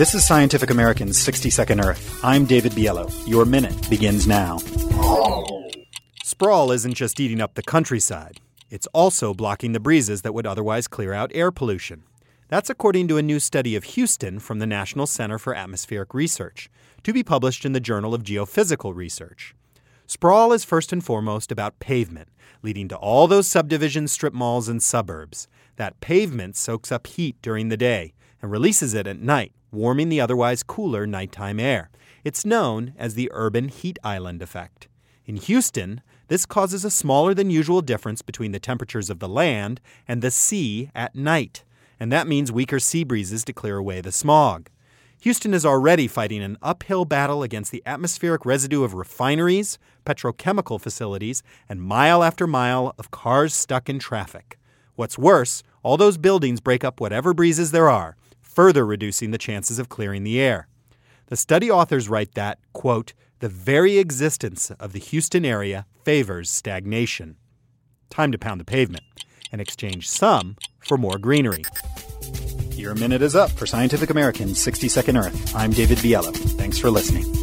This is Scientific American's 60 Second Earth. I'm David Biello. Your minute begins now. Sprawl isn't just eating up the countryside, it's also blocking the breezes that would otherwise clear out air pollution. That's according to a new study of Houston from the National Center for Atmospheric Research, to be published in the Journal of Geophysical Research. Sprawl is first and foremost about pavement, leading to all those subdivisions, strip malls, and suburbs. That pavement soaks up heat during the day and releases it at night, warming the otherwise cooler nighttime air. It's known as the urban heat island effect. In Houston, this causes a smaller than usual difference between the temperatures of the land and the sea at night, and that means weaker sea breezes to clear away the smog. Houston is already fighting an uphill battle against the atmospheric residue of refineries, petrochemical facilities, and mile after mile of cars stuck in traffic. What's worse, all those buildings break up whatever breezes there are, further reducing the chances of clearing the air. The study authors write that, quote, the very existence of the Houston area favors stagnation. Time to pound the pavement and exchange some for more greenery. Your minute is up for Scientific American's 60 Second Earth. I'm David Biello. Thanks for listening.